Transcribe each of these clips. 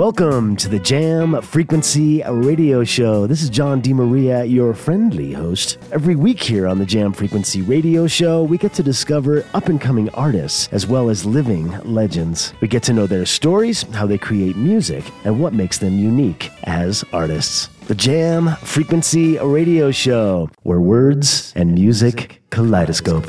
Welcome to the Jam Frequency Radio Show. This is John DeMaria, your friendly host. Every week here on the Jam Frequency Radio Show, we get to discover up and coming artists as well as living legends. We get to know their stories, how they create music, and what makes them unique as artists. The Jam Frequency Radio Show, where words and music kaleidoscope.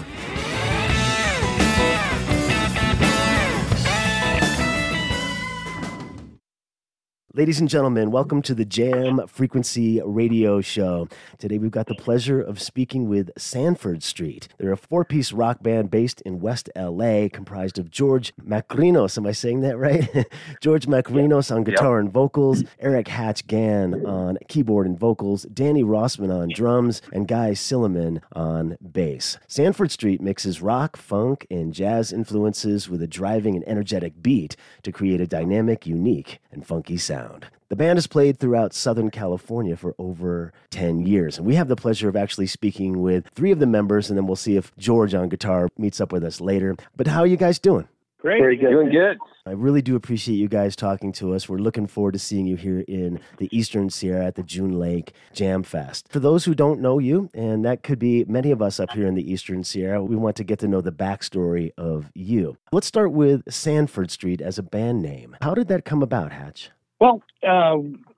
Ladies and gentlemen, welcome to the Jam Frequency Radio Show. Today we've got the pleasure of speaking with Sanford Street. They're a four piece rock band based in West LA, comprised of George Makrinos. Am I saying that right? George Makrinos on guitar yep. and vocals, Erich Hatch Gann on keyboard and vocals, Danny Rossman on drums, and Guy Silliman on bass. Sanford Street mixes rock, funk, and jazz influences with a driving and energetic beat to create a dynamic, unique, and funky sound sound. The band has played throughout Southern California for over 10 years. And we have the pleasure of actually speaking with three of the members, and then we'll see if George on guitar meets up with us later. But how are you guys doing? Great. Very good. Doing good. I really do appreciate you guys talking to us. We're looking forward to seeing you here in the Eastern Sierra at the June Lake Jam Fest. For those who don't know you, and that could be many of us up here in the Eastern Sierra, we want to get to know the backstory of you. Let's start with Sanford Street as a band name. How did that come about, Hatch? Well, uh,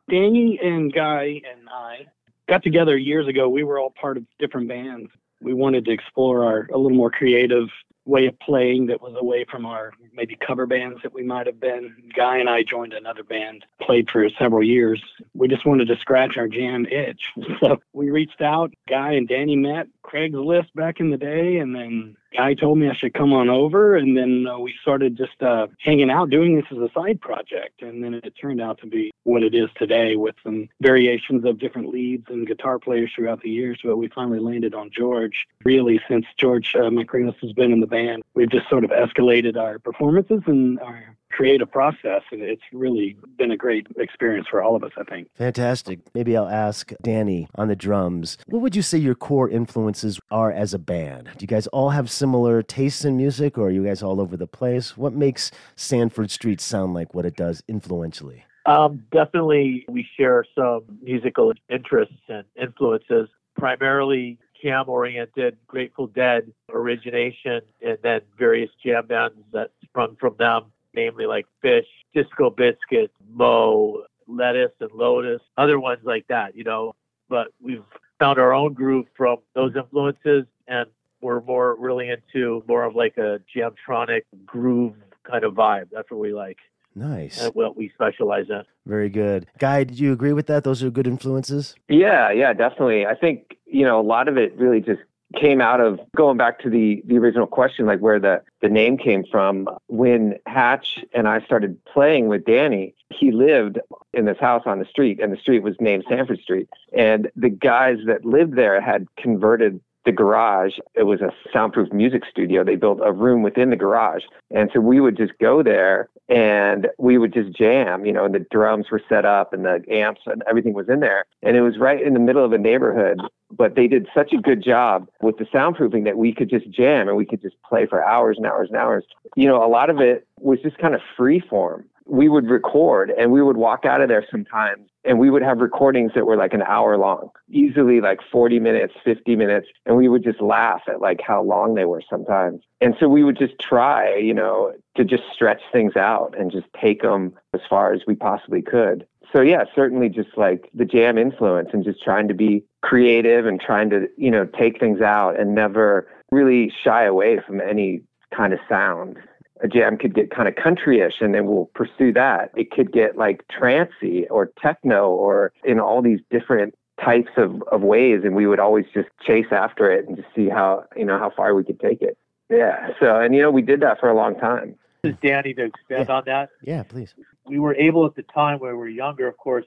Danny and Guy and I got together years ago. We were all part of different bands. We wanted to explore our a little more creative way of playing that was away from our maybe cover bands that we might have been. Guy and I joined another band, played for several years. We just wanted to scratch our jam itch. So we reached out. Guy and Danny met Craigslist back in the day, and then guy told me I should come on over, and then uh, we started just uh, hanging out, doing this as a side project, and then it turned out to be what it is today, with some variations of different leads and guitar players throughout the years. But we finally landed on George. Really, since George uh, has been in the band, we've just sort of escalated our performances and our creative process. And it's really been a great experience for all of us, I think. Fantastic. Maybe I'll ask Danny on the drums. What would you say your core influences are as a band? Do you guys all have similar tastes in music or are you guys all over the place? What makes Sanford Street sound like what it does influentially? Um, definitely, we share some musical interests and influences, primarily jam oriented, Grateful Dead origination, and then various jam bands that sprung from them namely like Phish, Disco Biscuits, moe., Lettuce and Lotus, other ones like that, you know. But we've found our own groove from those influences and we're more really into more of like a jamtronic groove kind of vibe. That's what we like. Nice. And what we specialize in. Very good. Guy, did you agree with that? Those are good influences? Yeah, yeah, definitely. I think, you know, a lot of it really just came out of going back to the the original question, like where the the name came from. When Hatch and I started playing with Danny, he lived in this house on the street, and the street was named Sanford Street. And the guys that lived there had converted the garage. It was a soundproof music studio. They built a room within the garage. And so we would just go there and we would just jam, you know, and the drums were set up and the amps and everything was in there. And it was right in the middle of a neighborhood. But they did such a good job with the soundproofing that we could just jam and we could just play for hours and hours and hours. You know, a lot of it was just kind of free form we would record and we would walk out of there sometimes and we would have recordings that were like an hour long, easily like 40 minutes, 50 minutes. And we would just laugh at like how long they were sometimes. And so we would just try, you know, to just stretch things out and just take them as far as we possibly could. So yeah, certainly just like the jam influence and just trying to be creative and trying to, you know, take things out and never really shy away from any kind of sound a jam could get kind of countryish and then we'll pursue that. It could get like trancy or techno or in all these different types of, of ways and we would always just chase after it and just see how you know how far we could take it. Yeah. So and you know we did that for a long time. This is Danny to expand yeah. on that. Yeah, please. We were able at the time when we were younger, of course,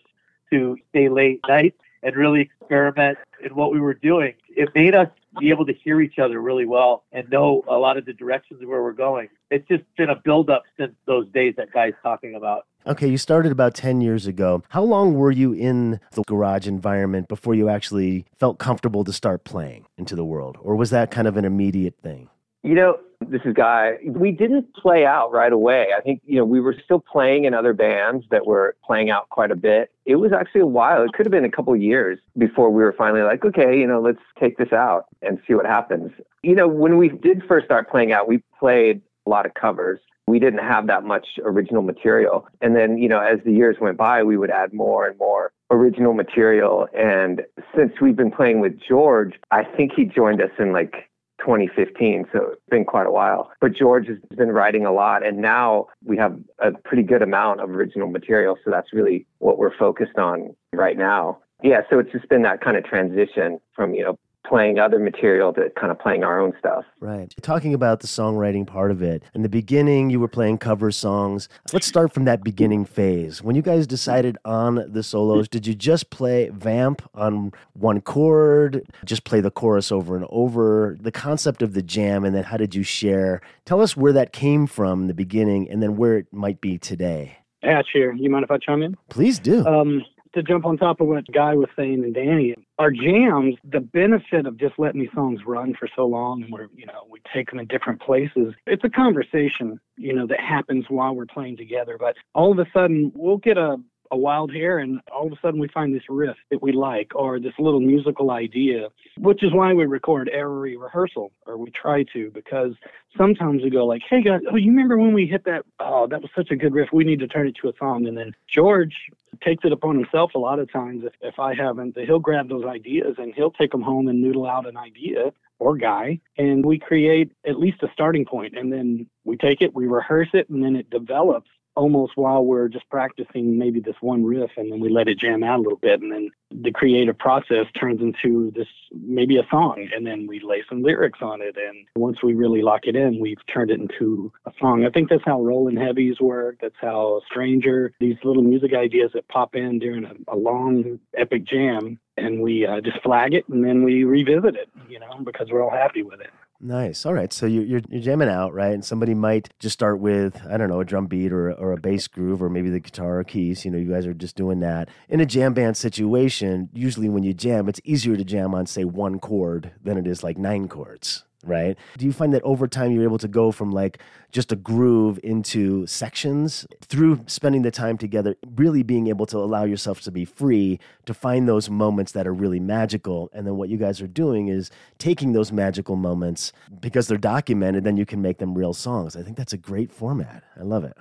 to stay late nights and really experiment in what we were doing. It made us be able to hear each other really well and know a lot of the directions where we're going. It's just been a buildup since those days that guy's talking about. Okay, you started about 10 years ago. How long were you in the garage environment before you actually felt comfortable to start playing into the world? Or was that kind of an immediate thing? You know, This is Guy. We didn't play out right away. I think, you know, we were still playing in other bands that were playing out quite a bit. It was actually a while. It could have been a couple years before we were finally like, okay, you know, let's take this out and see what happens. You know, when we did first start playing out, we played a lot of covers. We didn't have that much original material. And then, you know, as the years went by, we would add more and more original material. And since we've been playing with George, I think he joined us in like 2015. So it's been quite a while. But George has been writing a lot. And now we have a pretty good amount of original material. So that's really what we're focused on right now. Yeah. So it's just been that kind of transition from, you know, playing other material to kind of playing our own stuff. Right. Talking about the songwriting part of it. In the beginning, you were playing cover songs. Let's start from that beginning phase. When you guys decided on the solos, did you just play vamp on one chord, just play the chorus over and over? The concept of the jam, and then how did you share? Tell us where that came from in the beginning and then where it might be today. Hatch here. You mind if I chime in? Please do. Um, to jump on top of what Guy was saying and Danny, our jams, the benefit of just letting these songs run for so long and we're, you know, we take them in different places. It's a conversation, you know, that happens while we're playing together. But all of a sudden we'll get a a wild hair and all of a sudden we find this riff that we like or this little musical idea which is why we record every rehearsal or we try to because sometimes we go like hey guys oh you remember when we hit that? Oh that was such a good riff. We need to turn it to a song. And then george takes it upon himself a lot of times. If, if i haven't he'll grab those ideas and he'll take them home and noodle out an idea or guy and we create at least a starting point and then we take it we rehearse it and then it develops almost while we're just practicing maybe this one riff and then we let it jam out a little bit and then the creative process turns into this maybe a song and then we lay some lyrics on it and once we really lock it in we've turned it into a song. I think that's how rolling heavies work. That's how stranger these little music ideas that pop in during a, a long epic jam and we uh, just flag it and then we revisit it you know because we're all happy with it Nice. All right. So you're, you're, you're jamming out, right? And somebody might just start with I don't know a drum beat or or a bass groove or maybe the guitar or keys. You know, you guys are just doing that in a jam band situation. Usually, when you jam, it's easier to jam on say one chord than it is like nine chords, right? Do you find that over time you're able to go from like just a groove into sections through spending the time together, really being able to allow yourself to be free to find those moments that are really magical? And then what you guys are doing is taking those magical moments because they're documented, then you can make them real songs. I think that's a great format. I love it.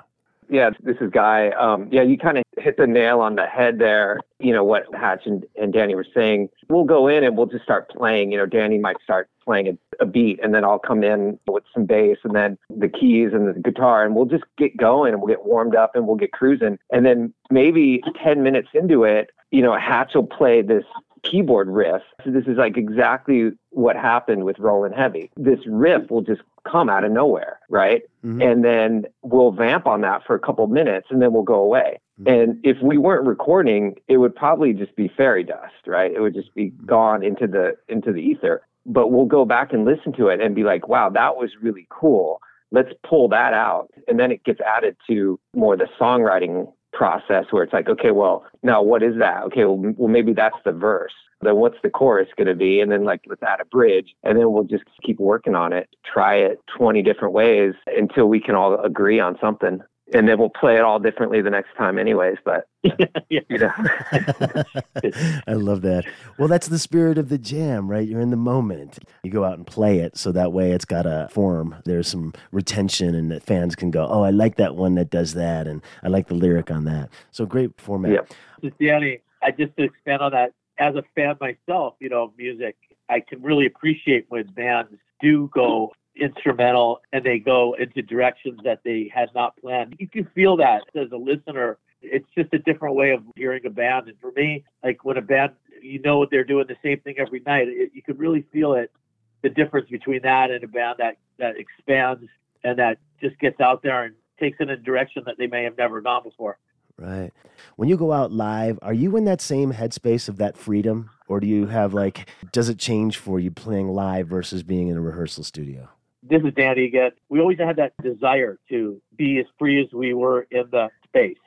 Yeah, this is Guy. Um, yeah, you kind of hit the nail on the head there. You know what Hatch and, and Danny were saying. We'll go in and we'll just start playing. You know, Danny might start playing a, a beat, and then I'll come in with some bass, and then the keys and the guitar, and we'll just get going and we'll get warmed up and we'll get cruising. And then maybe ten minutes into it, you know, Hatch will play this keyboard riff. So this is like exactly what happened with Rollin' Heavy. This riff will just come out of nowhere, right? Mm-hmm. And then we'll vamp on that for a couple minutes and then we'll go away. Mm-hmm. And if we weren't recording, it would probably just be fairy dust, right? It would just be mm-hmm. gone into the into the ether. But we'll go back and listen to it and be like, wow, that was really cool. Let's pull that out. And then it gets added to more the songwriting process where it's like, okay, well, now what is that? Okay, well, well maybe that's the verse. Then what's the chorus going to be? And then like let's add a bridge, and then we'll just keep working on it. Try it 20 different ways until we can all agree on something and then we'll play it all differently the next time anyways but you know. I love that. Well that's the spirit of the jam right? You're in the moment. You go out and play it so that way it's got a form. There's some retention and the fans can go oh i like that one that does that and i like the lyric on that. So great format. Yep. just danny i just to expand on that as a fan myself you know music i can really appreciate when bands do go instrumental and they go into directions that they had not planned. You can feel that as a listener. It's just a different way of hearing a band. And for me, like when a band, you know, they're doing the same thing every night, it, you can really feel it, the difference between that and a band that, that expands and that just gets out there and takes in a direction that they may have never gone before. Right. When you go out live, are you in that same headspace of that freedom? Or do you have like, does it change for you playing live versus being in a rehearsal studio? This is Danny again. We always had that desire to be as free as we were in the space,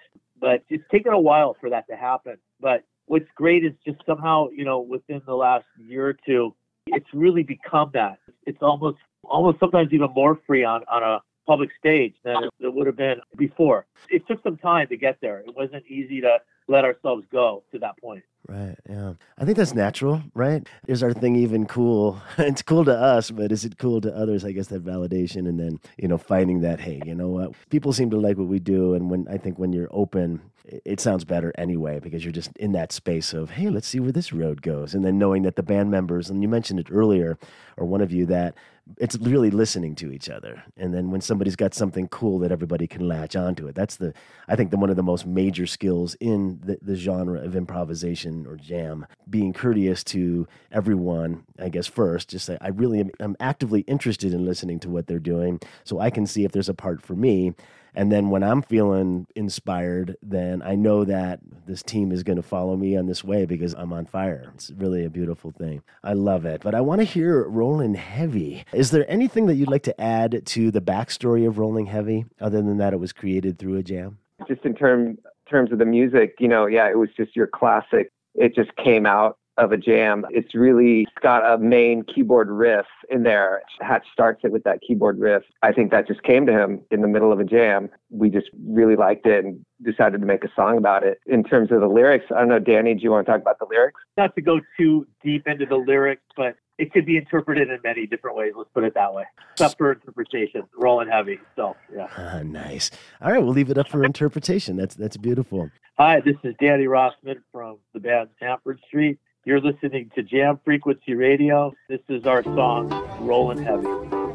but it's taken a while for that to happen. But what's great is just somehow, you know, within the last year or two, it's really become that. It's almost almost sometimes even more free on, on a public stage than it, it would have been before. It took some time to get there. It wasn't easy to let ourselves go to that point. Right. Yeah. I think that's natural, right? Is our thing even cool? it's cool to us, but is it cool to others? I guess that validation and then, you know, finding that, hey, you know what? People seem to like what we do. And when I think when you're open, it sounds better anyway because you're just in that space of, hey, let's see where this road goes. And then knowing that the band members, and you mentioned it earlier, or one of you, that it's really listening to each other. And then when somebody's got something cool that everybody can latch onto it, that's the, I think, the one of the most major skills in the, the genre of improvisation or jam. Being courteous to everyone, I guess, first, just say, I really am I'm actively interested in listening to what they're doing so I can see if there's a part for me. And then when I'm feeling inspired, then I know that this team is going to follow me on this way because I'm on fire. It's really a beautiful thing. I love it. But I want to hear Rolling Heavy. Is there anything that you'd like to add to the backstory of Rolling Heavy other than that it was created through a jam? Just in term, terms of the music, you know, yeah, it was just your classic. It just came out of a jam. It's really got a main keyboard riff in there. Hatch starts it with that keyboard riff. I think that just came to him in the middle of a jam. We just really liked it and decided to make a song about it. In terms of the lyrics, I don't know, Danny, do you want to talk about the lyrics? Not to go too deep into the lyrics, but it could be interpreted in many different ways. Let's put it that way. It's up for interpretation. Rolling heavy. So yeah. Ah, nice. All right, we'll leave it up for interpretation. That's that's beautiful. Hi, this is Danny Rossman from the band Sanford Street. You're listening to Jam Frequency Radio. This is our song, Rolling Heavy.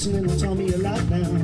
listening will tell me a lot now.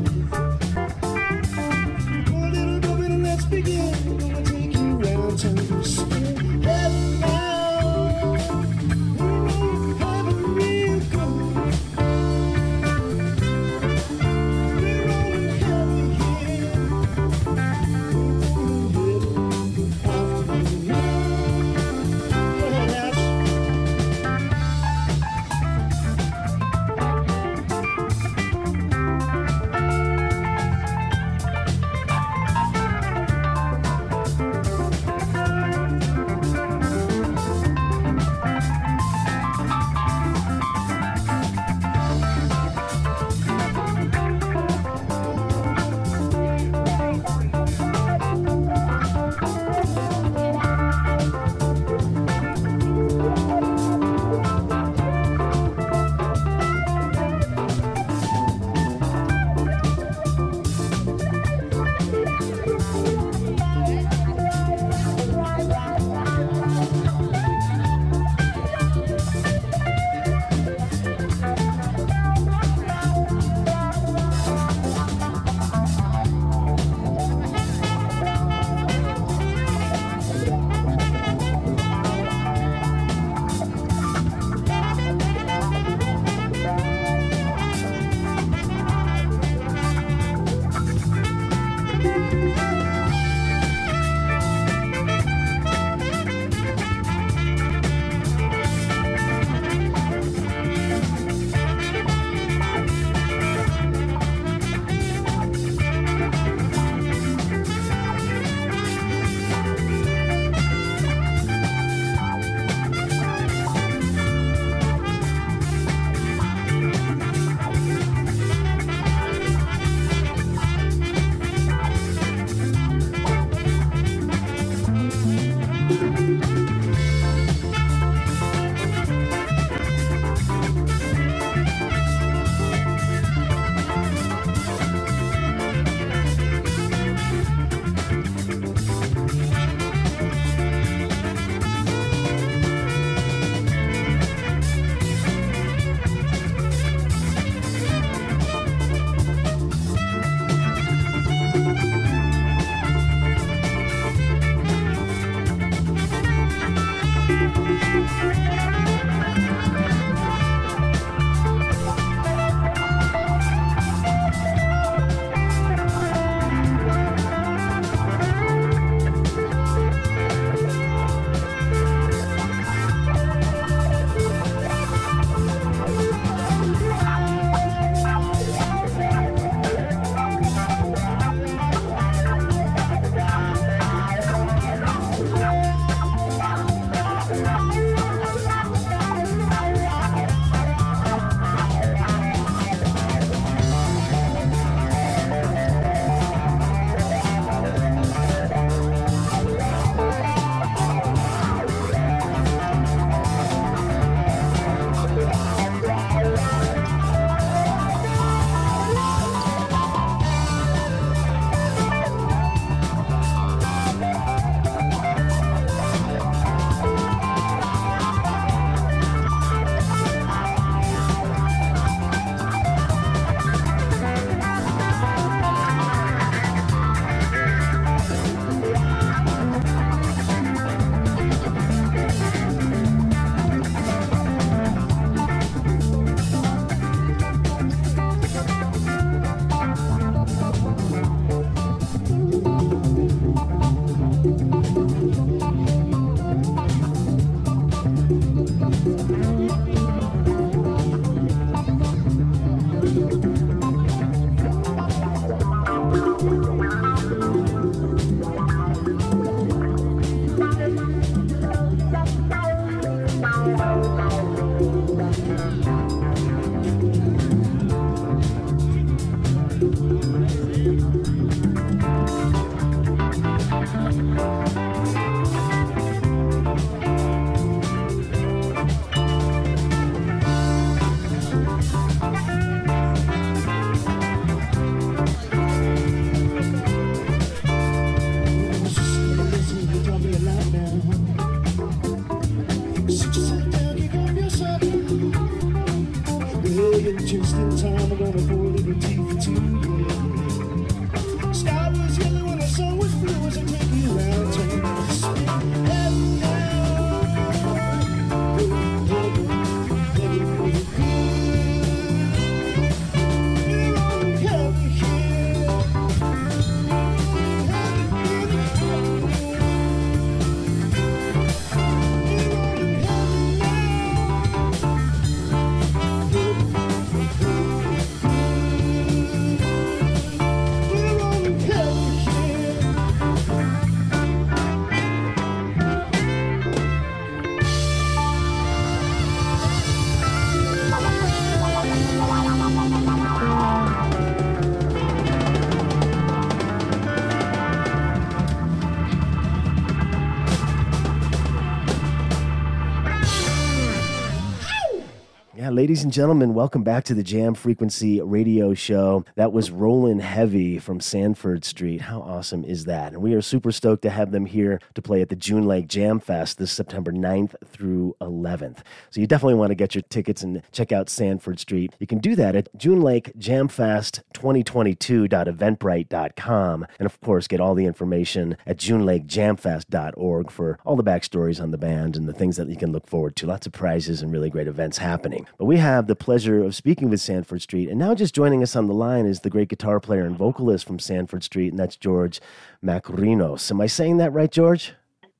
Ladies and gentlemen, welcome back to the Jam Frequency Radio Show. That was Rollin' Heavy from Sanford Street. How awesome is that? And we are super stoked to have them here to play at the June Lake Jam Fest this September 9th through 11th. So you definitely want to get your tickets and check out Sanford Street. You can do that at June Lake Jam Fest 2022.eventbrite.com. And of course, get all the information at junelakejamfest.org for all the backstories on the band and the things that you can look forward to. Lots of prizes and really great events happening. But we we have the pleasure of speaking with Sanford Street. And now, just joining us on the line is the great guitar player and vocalist from Sanford Street, and that's George Makarinos. Am I saying that right, George?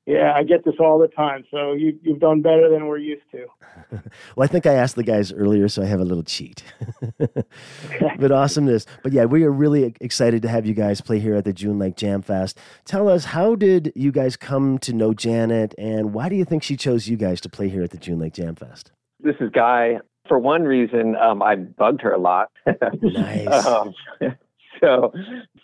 Yeah, I get this all the time. So you, you've done better than we're used to. well, I think I asked the guys earlier, so I have a little cheat. but awesomeness. But yeah, we are really excited to have you guys play here at the June Lake Jam Fest. Tell us, how did you guys come to know Janet, and why do you think she chose you guys to play here at the June Lake Jam Fest? This is Guy for one reason, um, I bugged her a lot. nice. um, so,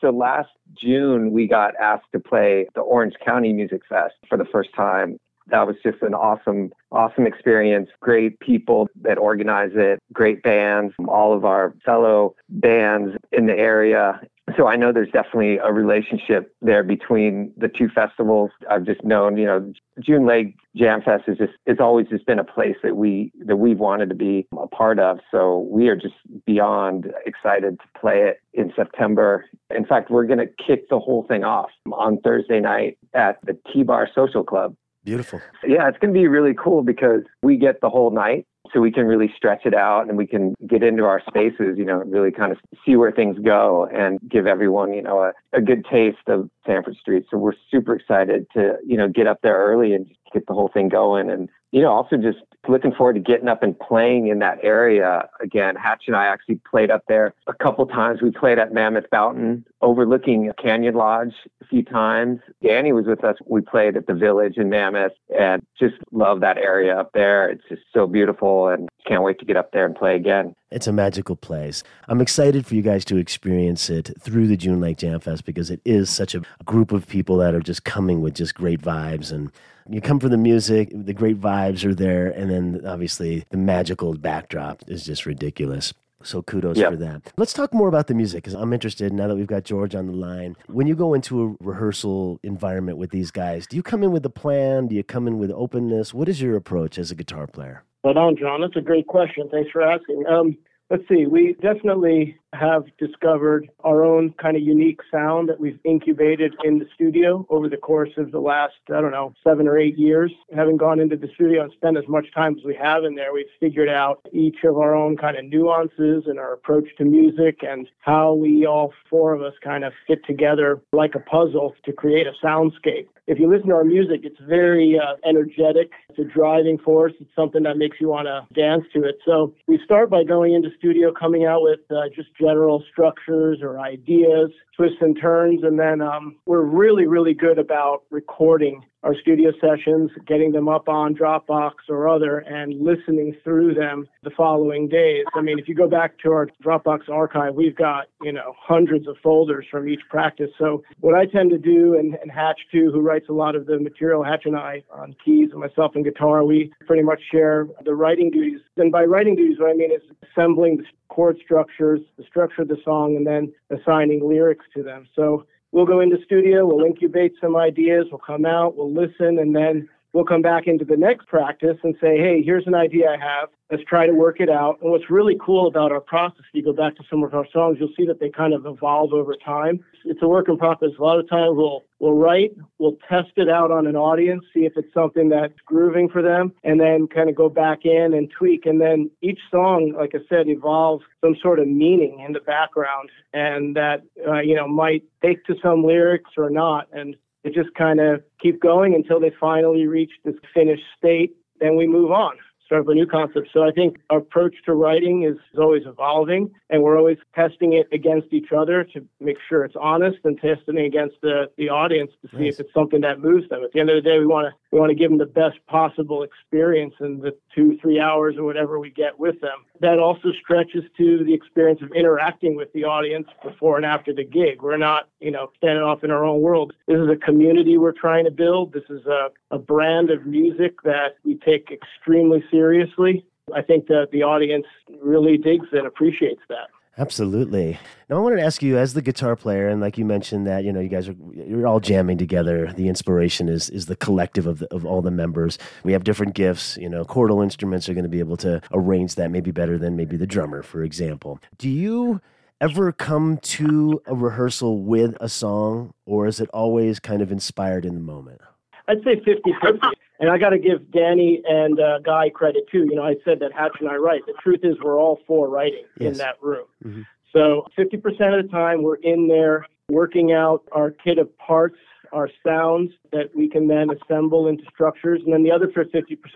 so last June we got asked to play the Orange County Music Fest for the first time. That was just an awesome, awesome experience. Great people that organize it, great bands, all of our fellow bands in the area so I know there's definitely a relationship there between the two festivals. I've just known, you know, June Lake Jam Fest is just it's always just been a place that we that we've wanted to be a part of. So we are just beyond excited to play it in September. In fact, we're going to kick the whole thing off on Thursday night at the T Bar Social Club. Beautiful. Yeah, it's going to be really cool because we get the whole night so we can really stretch it out and we can get into our spaces, you know, really kind of see where things go and give everyone, you know, a, a good taste of Sanford Street. So we're super excited to, you know, get up there early and get the whole thing going. And, you know, also just looking forward to getting up and playing in that area again. Hatch and I actually played up there a couple times. We played at Mammoth Mountain, overlooking Canyon Lodge a few times. Danny was with us. We played at the Village in Mammoth, and just love that area up there. It's just so beautiful, and can't wait to get up there and play again. It's a magical place. I'm excited for you guys to experience it through the June Lake Jam Fest because it is such a group of people that are just coming with just great vibes and you come from the music, the great vibes are there, and then obviously the magical backdrop is just ridiculous. So kudos yep. for that. Let's talk more about the music because I'm interested now that we've got George on the line. When you go into a rehearsal environment with these guys, do you come in with a plan? Do you come in with openness? What is your approach as a guitar player? Right on, John. That's a great question. Thanks for asking. Um, let's see. We definitely have discovered our own kind of unique sound that we've incubated in the studio over the course of the last, I don't know, seven or eight years. Having gone into the studio and spent as much time as we have in there, we've figured out each of our own kind of nuances and our approach to music and how we all four of us kind of fit together like a puzzle to create a soundscape. If you listen to our music, it's very uh, energetic. It's a driving force. It's something that makes you want to dance to it. So we start by going into studio, coming out with uh, just general structures or ideas, twists and turns. And then um, we're really, really good about recording our studio sessions, getting them up on Dropbox or other, and listening through them the following days. I mean, if you go back to our Dropbox archive, we've got, you know, hundreds of folders from each practice. So what I tend to do, and, and Hatch too, who writes a lot of the material, Hatch and I on keys, and myself on guitar, we pretty much share the writing duties. And by writing duties, what I mean is assembling the chord structures, the structure of the song, and then assigning lyrics to them. So we'll go into studio, we'll incubate some ideas, we'll come out, we'll listen, and then we'll come back into the next practice and say, hey, here's an idea I have. Let's try to work it out. And what's really cool about our process, if you go back to some of our songs, you'll see that they kind of evolve over time. It's a work in progress. A lot of times we'll we'll write, we'll test it out on an audience, see if it's something that's grooving for them, and then kind of go back in and tweak. And then each song, like I said, evolves some sort of meaning in the background, and that uh, you know might take to some lyrics or not. And they just kind of keep going until they finally reach this finished state. Then we move on start up a new concept. So I think our approach to writing is, is always evolving, and we're always testing it against each other to make sure it's honest, and testing it against the, the audience to see nice. if it's something that moves them. At the end of the day, we want to we want to give them the best possible experience in the two three hours or whatever we get with them. That also stretches to the experience of interacting with the audience before and after the gig. We're not you know standing off in our own world. This is a community we're trying to build. This is a, a brand of music that we take extremely seriously. I think that the audience really digs and appreciates that. Absolutely. Now I wanted to ask you, as the guitar player, and like you mentioned that you know you guys are you're all jamming together. The inspiration is is the collective of the, of all the members. We have different gifts. You know, chordal instruments are going to be able to arrange that maybe better than maybe the drummer, for example. Do you ever come to a rehearsal with a song, or is it always kind of inspired in the moment? I'd say 50 50. And I got to give Danny and uh, Guy credit too. You know, I said that Hatch and I write. The truth is, we're all four writing yes. in that room. Mm-hmm. So 50% of the time, we're in there working out our kit of parts, our sounds that we can then assemble into structures. And then the other 50%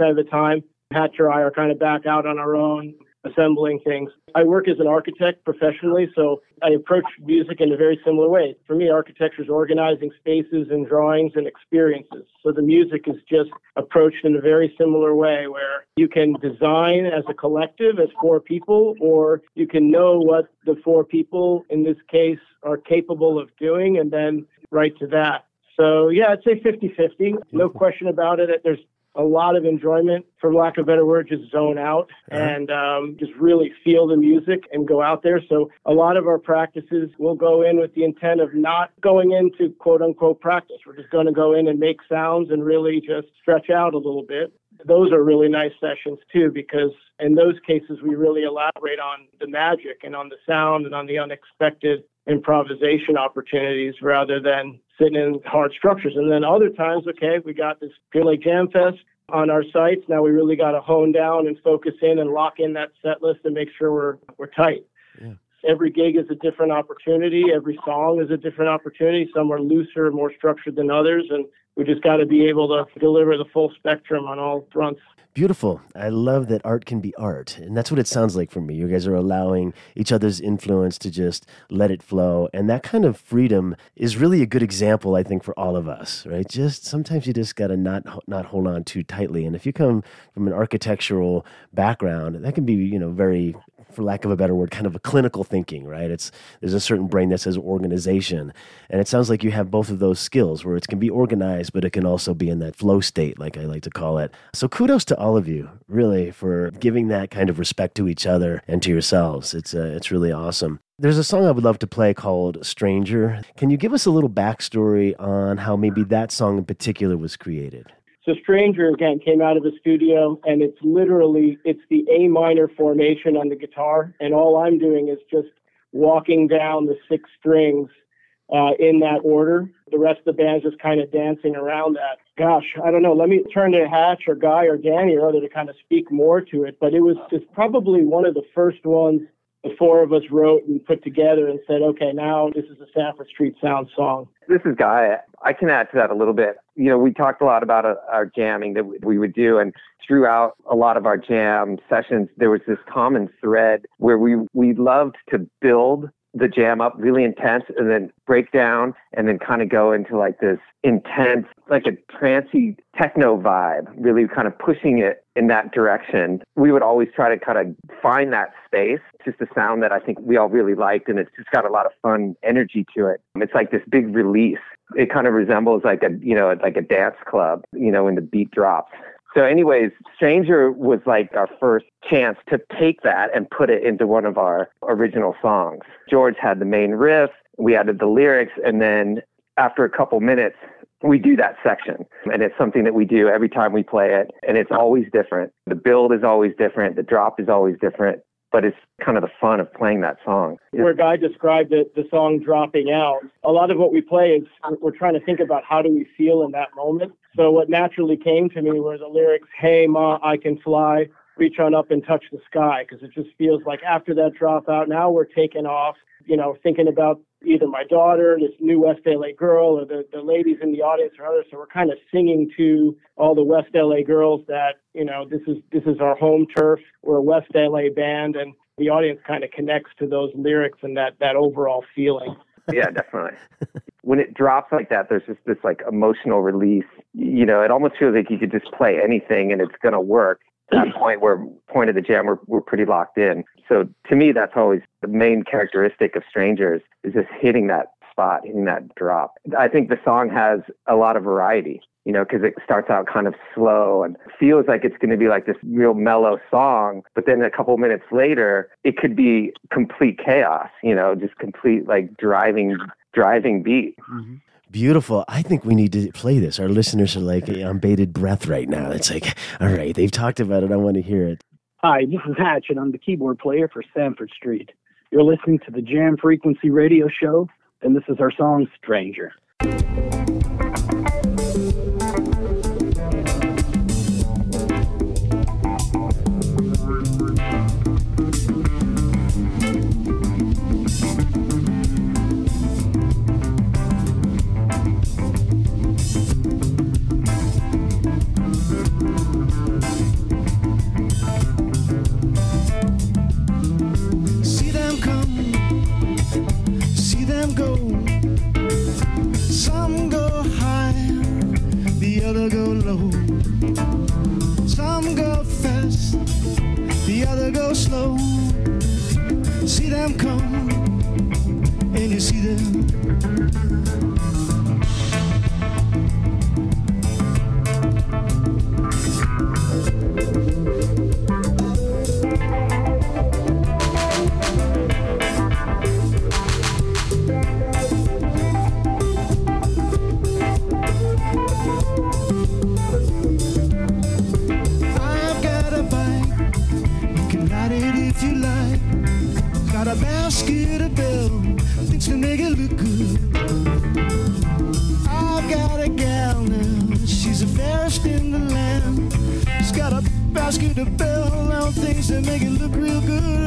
of the time, Hatch or I are kind of back out on our own, assembling things. I work as an architect professionally, so I approach music in a very similar way. For me, architecture is organizing spaces and drawings and experiences. So the music is just approached in a very similar way where you can design as a collective, as four people, or you can know what the four people in this case are capable of doing and then write to that. So yeah, I'd say 50-50. No question about it. There's a lot of enjoyment, for lack of a better word, just zone out uh-huh. and um, just really feel the music and go out there. So a lot of our practices will go in with the intent of not going into quote unquote practice. We're just going to go in and make sounds and really just stretch out a little bit. Those are really nice sessions too, because in those cases, we really elaborate on the magic and on the sound and on the unexpected improvisation opportunities rather than sitting in hard structures. And then other times, okay, we got this Clear Lake Jam Fest on our sites. Now we really got to hone down and focus in and lock in that set list and make sure we're we're tight. Yeah. Every gig is a different opportunity. Every song is a different opportunity. Some are looser, more structured than others, and we just got to be able to deliver the full spectrum on all fronts. Beautiful. I love that art can be art. And that's what it sounds like for me. You guys are allowing each other's influence to just let it flow. And that kind of freedom is really a good example, I think, for all of us, right? Just sometimes you just got to not, not hold on too tightly. And if you come from an architectural background, that can be, you know, very for lack of a better word, kind of a clinical thinking, right? It's there's a certain brain that says organization, and it sounds like you have both of those skills, where it can be organized, but it can also be in that flow state, like I like to call it. So kudos to all of you, really, for giving that kind of respect to each other and to yourselves. It's uh, it's really awesome. There's a song I would love to play called Stranger. Can you give us a little backstory on how maybe that song in particular was created? So Stranger again came out of the studio and it's literally it's the A minor formation on the guitar and all I'm doing is just walking down the six strings uh, in that order. The rest of the band's just kind of dancing around that. Gosh, I don't know. Let me turn to Hatch or Guy or Danny or other to kind of speak more to it. But it was just probably one of the first ones the four of us wrote and put together and said, okay, now this is a Sanford Street Sound song. This is Guy. I can add to that a little bit. you know, we talked a lot about uh, our jamming that we would do, and throughout a lot of our jam sessions, there was this common thread where we we loved to build the jam up really intense and then break down and then kind of go into like this intense, like a trancy techno vibe, really kind of pushing it in that direction. We would always try to kind of find that space. It's just a sound that I think we all really liked and it's just got a lot of fun energy to it. It's like this big release. It kind of resembles like a, you know, like a dance club, you know, when the beat drops. So, anyways, Stranger was like our first chance to take that and put it into one of our original songs. George had the main riff, we added the lyrics, and then after a couple minutes, we do that section. And it's something that we do every time we play it, and it's always different. The build is always different, the drop is always different but it's kind of the fun of playing that song. Where Guy described it, the song dropping out, a lot of what we play is we're trying to think about how do we feel in that moment. So what naturally came to me were the lyrics, Hey, Ma, I can fly, reach on up and touch the sky, because it just feels like after that drop out now we're taking off, you know, thinking about either my daughter, this new West LA girl, or the, the ladies in the audience or others. So we're kind of singing to all the West LA girls that, you know, this is this is our home turf. We're a West LA band and the audience kind of connects to those lyrics and that that overall feeling. yeah, definitely. when it drops like that, there's just this like emotional release. You know, it almost feels like you could just play anything and it's gonna work that point where point of the jam we're, we're pretty locked in. So to me that's always the main characteristic of strangers is just hitting that spot hitting that drop. I think the song has a lot of variety you know because it starts out kind of slow and feels like it's going to be like this real mellow song but then a couple minutes later it could be complete chaos you know just complete like driving driving beat. Mm-hmm. Beautiful. I think we need to play this. Our listeners are like on bated breath right now. It's like, all right, they've talked about it. I want to hear it. Hi, this is Hatch, and I'm the keyboard player for Sanford Street. You're listening to the Jam Frequency Radio Show, and this is our song Stranger. them come. the bell on things and make it look real good.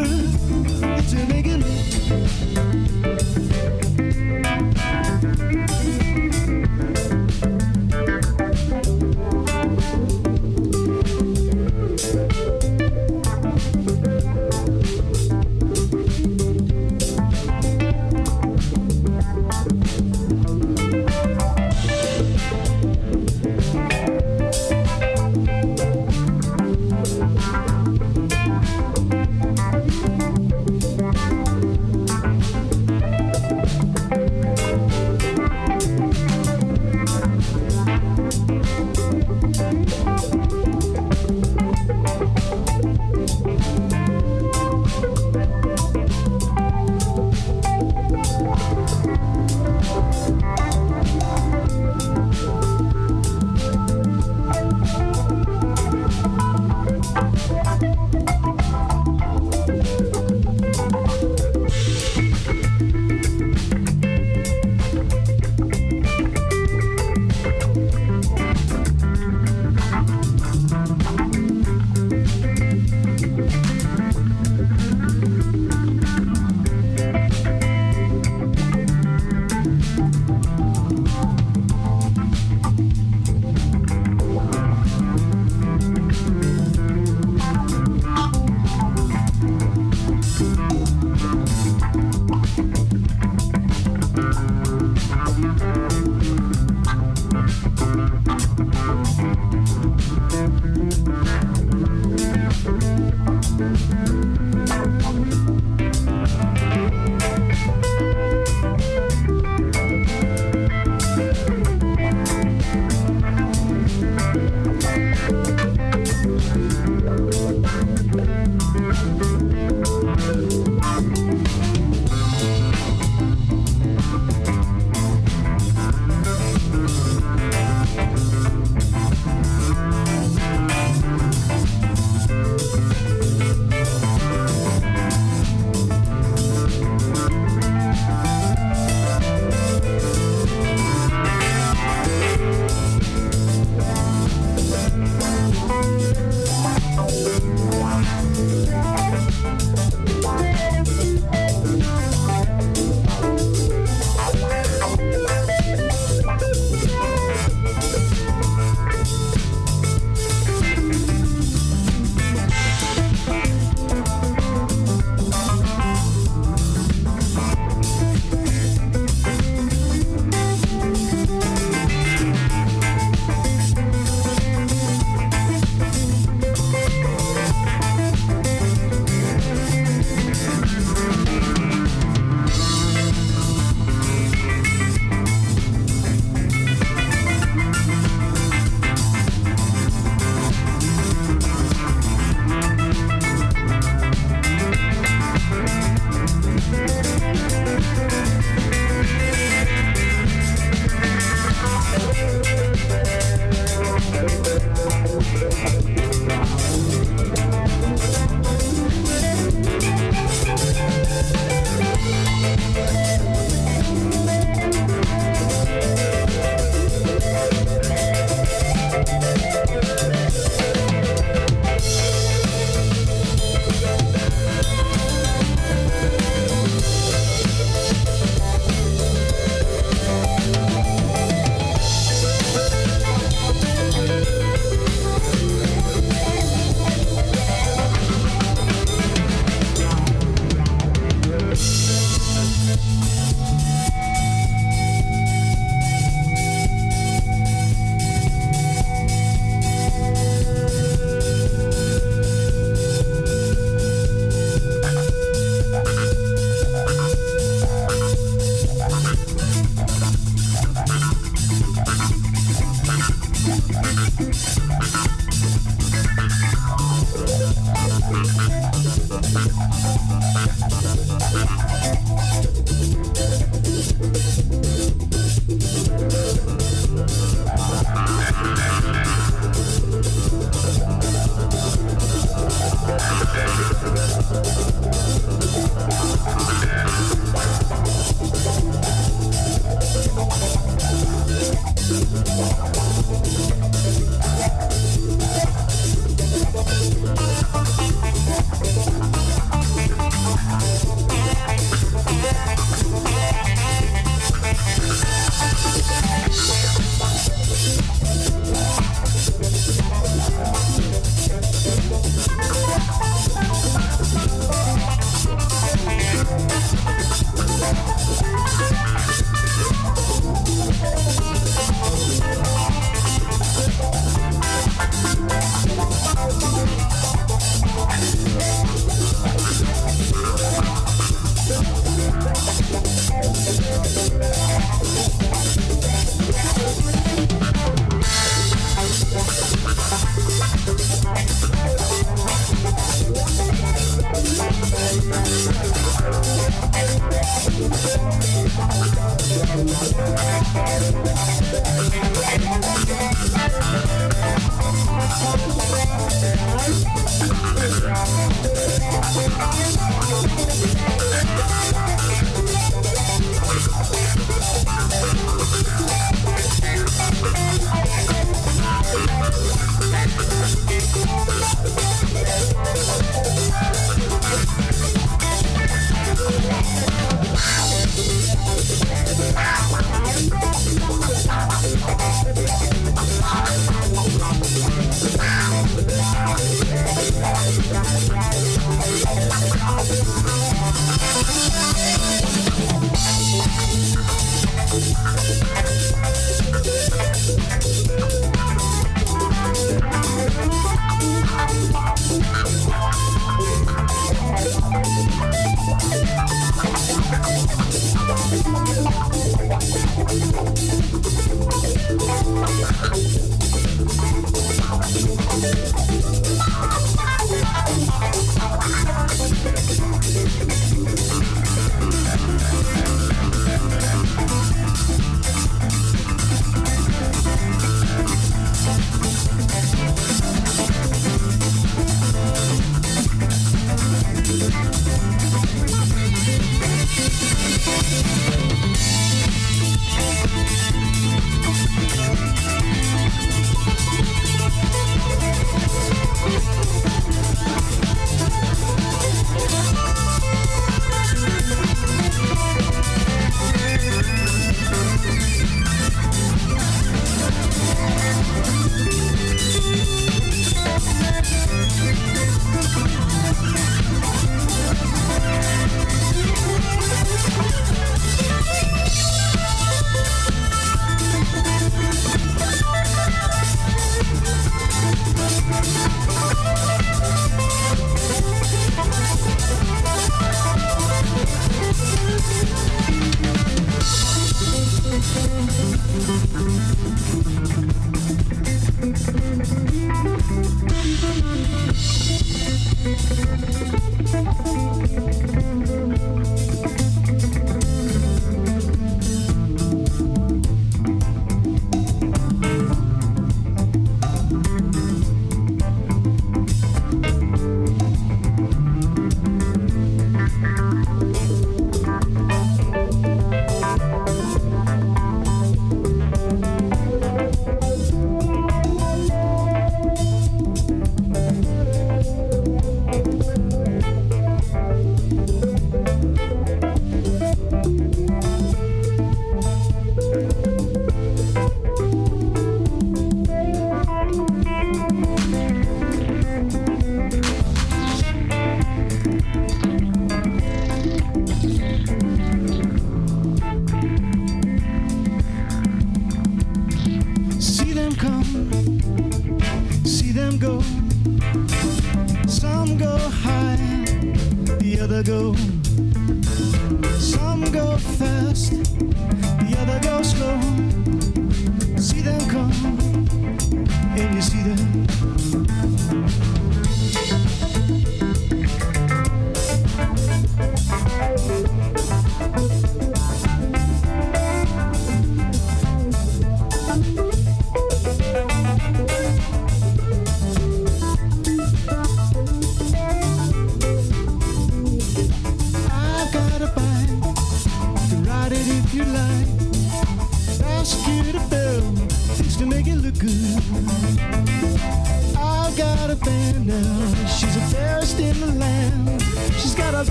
Thank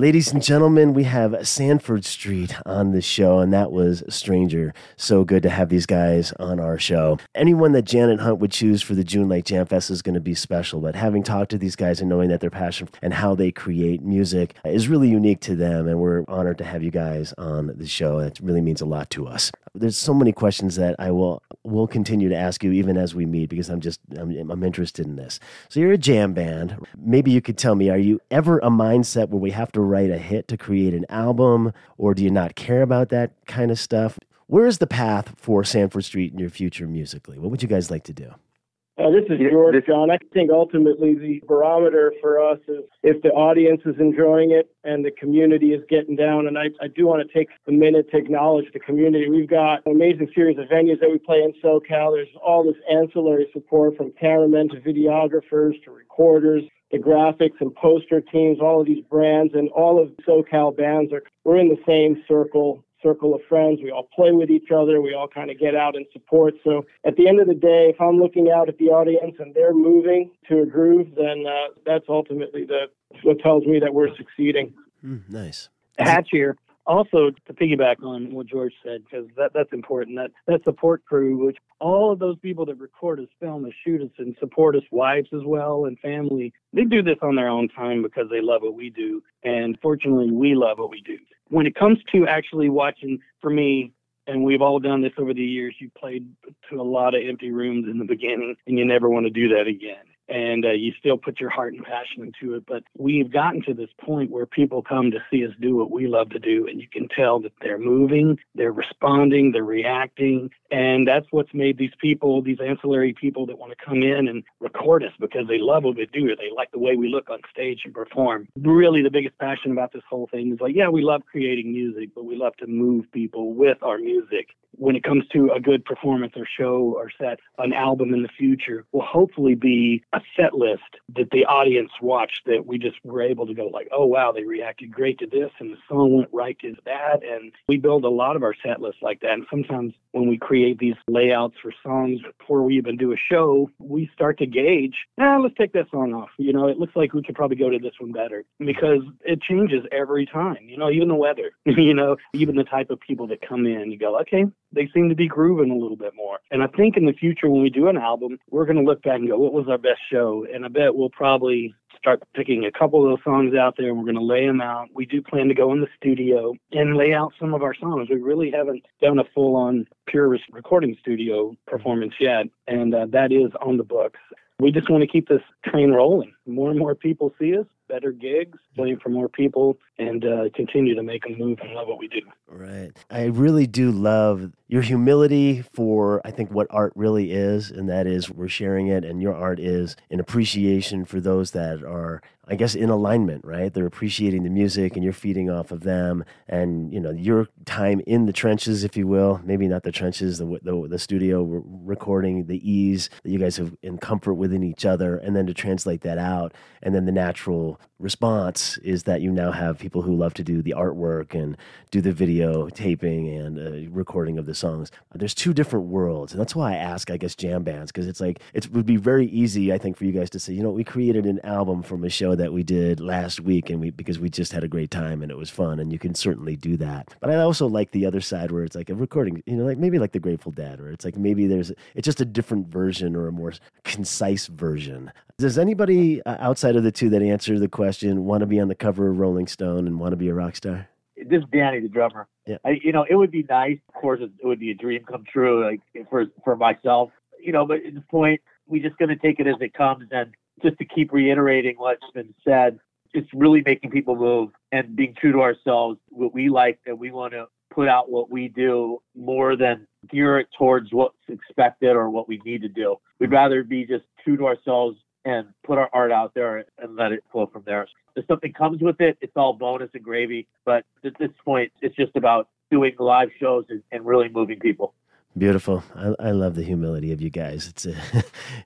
ladies and gentlemen, we have Sanford Street on the show, and that was Stranger. So good to have these guys on our show. Anyone that Janet Hunt would choose for the June Lake Jam Fest is going to be special, but having talked to these guys and knowing that their passion and how they create music is really unique to them, and we're honored to have you guys on the show. It really means a lot to us. There's so many questions that I will will continue to ask you even as we meet because I'm just I'm, I'm interested in this. So you're a jam band. Maybe you could tell me, are you ever a mindset where we have to to write a hit to create an album, or do you not care about that kind of stuff? Where is the path for Sanford Street in your future musically? What would you guys like to do? Uh, this is George, John. I think ultimately the barometer for us is if the audience is enjoying it and the community is getting down. And I, I do want to take a minute to acknowledge the community. We've got an amazing series of venues that we play in SoCal. There's all this ancillary support from cameramen to videographers to recorders the graphics and poster teams, all of these brands, and all of SoCal bands are we're in the same circle circle of friends. We all play with each other. We all kind of get out and support. So at the end of the day, if I'm looking out at the audience and they're moving to a groove, then uh, that's ultimately the what tells me that we're succeeding. Mm, nice. Hatch here also to piggyback on what George said, because that, that's important, that, that support crew, which all of those people that record us, film us, shoot us, and support us, wives as well, and family, they do this on their own time because they love what we do. And fortunately, we love what we do. When it comes to actually watching, for me, and we've all done this over the years, you played to a lot of empty rooms in the beginning, and you never want to do that again and uh, you still put your heart and passion into it. But we've gotten to this point where people come to see us do what we love to do, and you can tell that they're moving, they're responding, they're reacting, and that's what's made these people, these ancillary people that want to come in and record us because they love what we do, or they like the way we look on stage and perform. Really, the biggest passion about this whole thing is like, yeah, we love creating music, but we love to move people with our music when it comes to a good performance or show or set, an album in the future will hopefully be a set list that the audience watched that we just were able to go like, oh wow, they reacted great to this and the song went right to that. And we build a lot of our set lists like that. And sometimes when we create these layouts for songs before we even do a show, we start to gauge, ah, let's take that song off. You know, it looks like we could probably go to this one better because it changes every time. You know, even the weather, you know, even the type of people that come in, you go, okay, they seem to be grooving a little bit more. And I think in the future, when we do an album, we're going to look back and go, what was our best show? And I bet we'll probably start picking a couple of those songs out there and we're going to lay them out. We do plan to go in the studio and lay out some of our songs. We really haven't done a full on pure recording studio performance yet, and uh, that is on the books. We just want to keep this train rolling. More and more people see us, better gigs, playing for more people, and uh, continue to make them move and love what we do. Right. I really do love your humility for, I think, what art really is, and that is we're sharing it, and your art is an appreciation for those that are, I guess, in alignment, right? They're appreciating the music, and you're feeding off of them, and you know your time in the trenches, if you will, maybe not the trenches, the the, the studio recording, the ease that you guys have in comfort within each other, and then to translate that out, and then the natural response is that you now have people who love to do the artwork and do the video taping and uh, recording of the songs. There's two different worlds, and that's why I ask, I guess, jam bands because it's like it would be very easy, I think, for you guys to say, you know, we created an album from a show that we did last week, and we because we just had a great time and it was fun, and you can certainly do that. But I also like the other side where it's like a recording, you know, like maybe like the Grateful Dead, or it's like maybe there's it's just a different version or a more concise version. Does anybody uh, outside of the two that answer the question want to be on the cover of Rolling Stone and want to be a rock star? This is Danny, the drummer. Yeah. I, you know, it would be nice. Of course, it, would be a dream come true, like for for myself. You know, but at this point, we're just going to take it as it comes, and just to keep reiterating what's been said, it's really making people move and being true to ourselves, what we like, and we want to put out what we do more than gear it towards what's expected or what we need to do. We'd rather be just true to ourselves and put our art out there and let it flow from there. If something comes with it, it's all bonus and gravy. But at this point, it's just about doing live shows and, and really moving people. Beautiful. I, I, love the humility of you guys. It's a,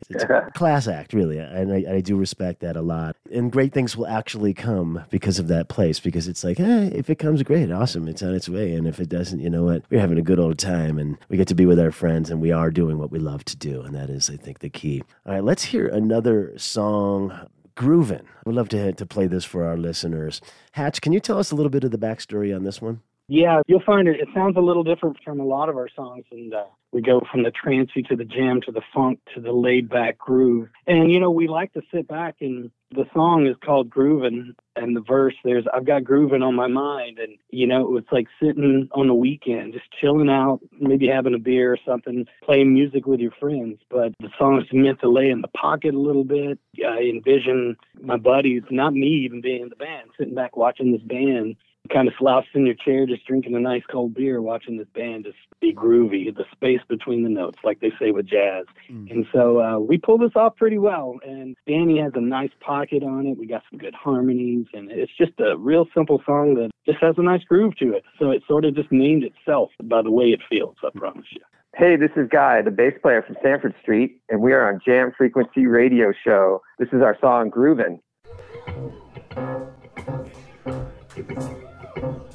it's a class act, really. And I, I, do respect that a lot. And great things will actually come because of that place, because it's like, hey, if it comes, great, awesome. It's on its way. And if it doesn't, you know what? We're having a good old time and we get to be with our friends and we are doing what we love to do. And that is, I think, the key. All right, let's hear another song. Groovin'. We'd love to, to play this for our listeners. Hatch, can you tell us a little bit of the backstory on this one? Yeah, you'll find it. It sounds a little different from a lot of our songs, and uh, we go from the trancy to the jam to the funk to the laid back groove. And you know, we like to sit back and the song is called Groovin', and the verse there's I've got grooving on my mind, and you know, it's like sitting on the weekend, just chilling out, maybe having a beer or something, playing music with your friends. But the song is meant to lay in the pocket a little bit. I envision my buddies, not me even being in the band, sitting back watching this band kind of slouched in your chair, just drinking a nice cold beer, watching this band just be groovy, the space between the notes, like they say with jazz. Mm. And so uh, we pulled this off pretty well. And Danny has a nice pocket on it. We got some good harmonies, and it's just a real simple song that just has a nice groove to it. So it sort of just named itself by the way it feels. I promise you. Hey, this is Guy, the bass player from Sanford Street, and we are on Jam Frequency Radio Show. This is our song Groovin'. Thank you.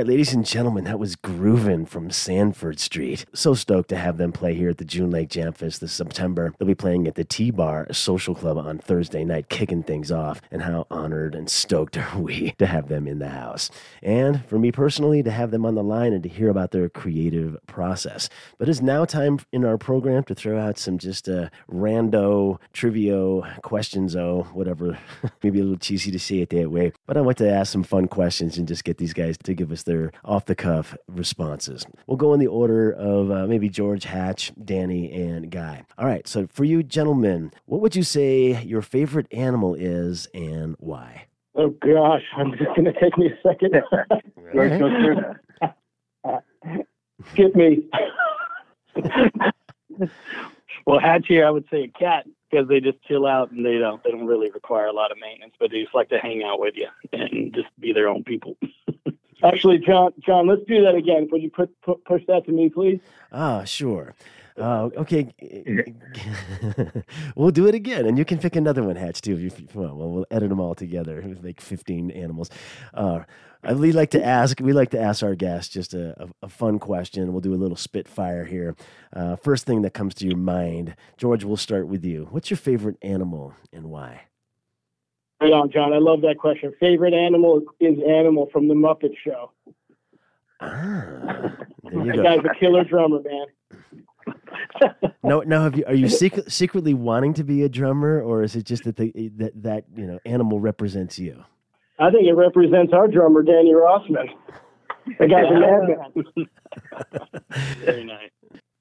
Right, ladies and gentlemen, that was Groovin' from Sanford Street. So stoked to have them play here at the June Lake Jam Fest this September. They'll be playing at the T Bar Social Club on Thursday night, kicking things off. And how honored and stoked are we to have them in the house. And for me personally, to have them on the line and to hear about their creative process. But it's now time in our program to throw out some just uh, rando, trivio, questions, oh, whatever. Maybe a little cheesy to say it that way. But I want to ask some fun questions and just get these guys to give us their off the cuff responses. We'll go in the order of uh, maybe George, Hatch, Danny, and Guy. All right, so for you gentlemen, what would you say your favorite animal is and why? Oh gosh, I'm just gonna take me a second. George, go through. Skip me. Well, Hatch here, I would say a cat because they just chill out and they don't they don't really require a lot of maintenance, but they just like to hang out with you and just be their own people. Actually, John, John, let's do that again. Would you put, put push that to me, please? Ah, sure. Uh, okay, we'll do it again, and you can pick another one, Hatch, too. If you, well, we'll edit them all together, make fifteen animals. Uh, I we like to ask. We like to ask our guests just a, a, a fun question. We'll do a little spitfire here. Uh, first thing that comes to your mind, George. We'll start with you. What's your favorite animal and why? Right on, John. I love that question. Favorite animal is Animal from the Muppet Show. Ah, there you That go. guy's a killer drummer, man. No, no. Have you are you secret, secretly wanting to be a drummer, or is it just that the, that that you know animal represents you? I think it represents our drummer, Danny Rossman. The guy's a madman. Very nice.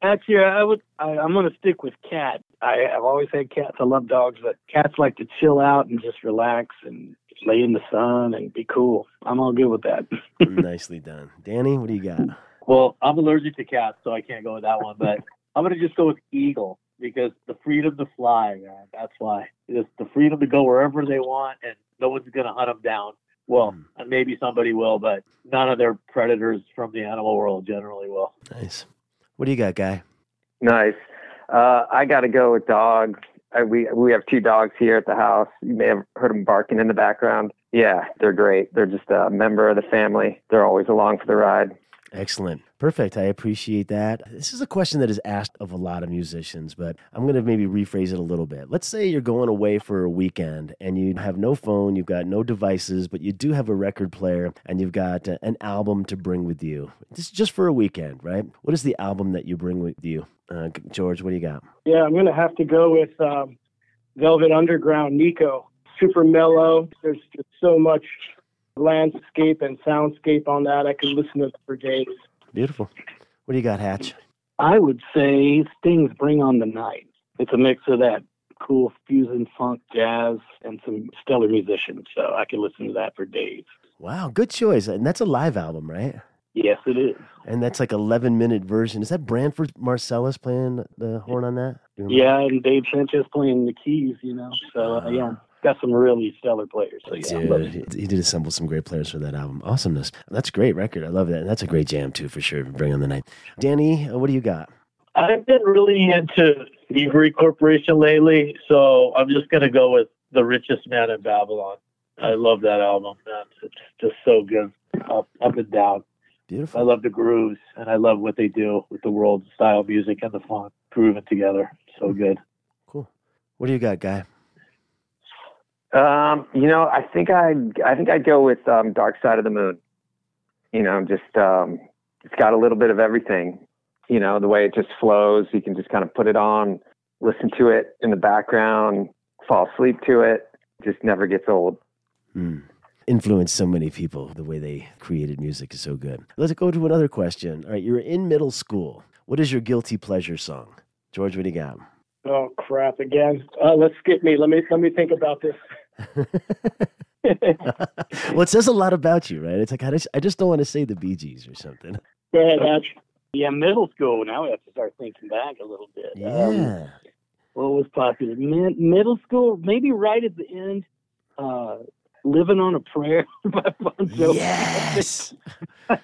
Actually, I would. I, I'm going to stick with cat. I, I've always had cats. I love dogs, but cats like to chill out and just relax and lay in the sun and be cool. I'm all good with that. Nicely done, Danny. What do you got? Well, I'm allergic to cats, so I can't go with that one. But I'm gonna just go with eagle because the freedom to fly, man. That's why. Just the freedom to go wherever they want, and no one's gonna hunt them down. Well, Mm. maybe somebody will, but none of their predators from the animal world generally will. Nice. What do you got, guy? Nice. Uh, I got to go with dogs. I, we we have two dogs here at the house. You may have heard them barking in the background. Yeah, they're great. They're just a member of the family. They're always along for the ride. Excellent. Perfect. I appreciate that. This is a question that is asked of a lot of musicians, but I'm going to maybe rephrase it a little bit. Let's say you're going away for a weekend and you have no phone, you've got no devices, but you do have a record player and you've got uh, an album to bring with you. This is just for a weekend, right? What is the album that you bring with you? Uh, George, what do you got? Yeah, I'm going to have to go with um, Velvet Underground, Nico. Super mellow. There's just so much landscape and soundscape on that. I could listen to it for days. Beautiful. What do you got, Hatch? I would say Sting's Bring on the Night. It's a mix of that cool fusion funk jazz and some stellar musicians. So I could listen to that for days. Wow, good choice. And that's a live album, right? Yes, it is. And that's like 11 minute version. Is that Branford Marsalis playing the horn on that? Do you remember? Yeah, and Dave Sanchez playing the keys, you know. So uh, yeah, got some really stellar players. So yeah, I love it. Dude, he did assemble some great players for that album. Awesomeness. That's a great record. I love that. And that's a great jam, too, for sure. Bring on the night. Danny, uh, what do you got? I've been really into Thievery Corporation lately, so I'm just gonna go with The Richest Man in Babylon. I love that album, man. It's just so good, up, up and down. Beautiful. I love the grooves, and I love what they do with the world style music and the funk grooving together. So good. Cool. What do you got, Guy? Um, you know, I think I I think I'd go with um, Dark Side of the Moon. You know, just um, it's got a little bit of everything. You know, the way it just flows. You can just kind of put it on, listen to it in the background, fall asleep to it. Just never gets old. Hmm. Influenced so many people. The way they created music is so good. Let's go to another question. All right, you're in middle school. What is your guilty pleasure song? George, what do you got? Oh crap! Again, uh, let's skip me. Let me let me think about this. well, it says a lot about you, right? It's like I just, I just don't want to say the Bee Gees or something. Ahead, Yeah, middle school. Now we have to start thinking back a little bit. Um, Yeah. what was popular? Mid- middle school, maybe right at the end. Uh, Living on a Prayer by Bon Jovi. yes. I,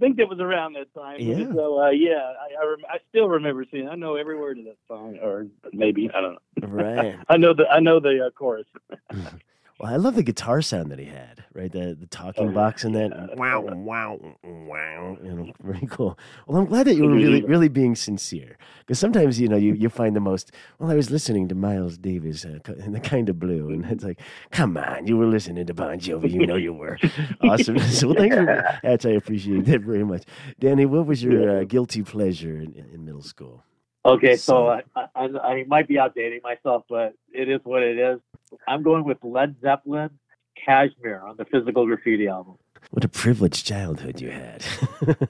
think that was around that time. Yeah. So uh, yeah, I I, rem- I still remember seeing. I know every word of that song, or maybe I don't know. right. I know the I know the uh, chorus. Well, I love the guitar sound that he had, right? The the talking Oh, box and that yeah. wow, wow, wow. You know, very cool. Well, I'm glad that you were really, really being sincere. Because sometimes, you know, you, you find the most, well, I was listening to Miles Davis uh, in the kind of blue. And it's like, come on, you were listening to Bon Jovi. You know you were. awesome. So thanks for that. I appreciate that very much. Danny, what was your uh, guilty pleasure in, in middle school? Okay, so I, I, I might be outdating myself, but it is what it is. I'm going with Led Zeppelin, Kashmir on the Physical Graffiti album. What a privileged childhood you had.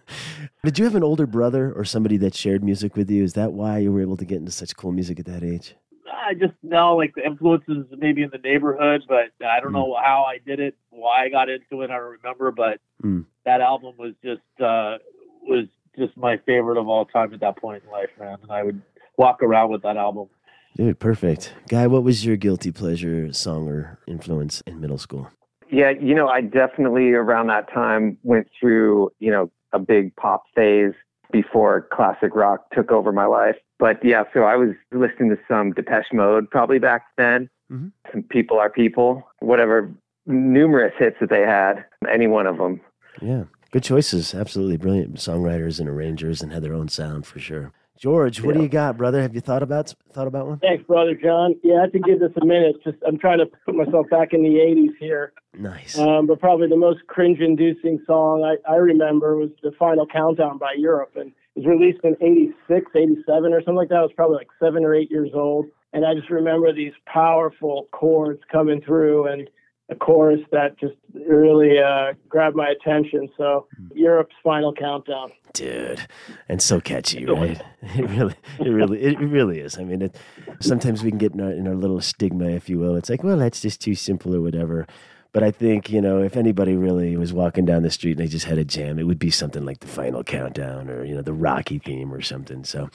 Did you have an older brother or somebody that shared music with you? Is that why you were able to get into such cool music at that age? I just know like the influences maybe in the neighborhood, but I don't know how I did it, why I got into it. I don't remember, but Mm. that album was just uh, was just my favorite of all time at that point in life, man. And I would walk around with that album. Dude, perfect. Guy, what was your guilty pleasure song or influence in middle school? Yeah, you know, I definitely around that time went through, you know, a big pop phase before classic rock took over my life. But yeah, so I was listening to some Depeche Mode probably back then. mm-hmm. Some People Are People, whatever numerous hits that they had, any one of them. Yeah, good choices. Absolutely brilliant songwriters and arrangers and had their own sound for sure. George, what do you got, brother? Have you thought about thought about one? Thanks, brother John. Yeah, I have to give this a minute. Just I'm trying to put myself back in the '80s here. Nice. Um, but probably the most cringe-inducing song I, I remember was the Final Countdown by Europe, and it was released in '86, '87, or something like that. I was probably like seven or eight years old, and I just remember these powerful chords coming through and a chorus that just really uh, grabbed my attention. So Europe's Final Countdown. dude and so catchy right? It really it really it really is. I mean it sometimes we can get in our, in our little stigma if you will. It's like well that's just too simple or whatever. But i think you know if anybody really was walking down the street and they just had a jam it would be something like the final countdown or you know the rocky theme or something. So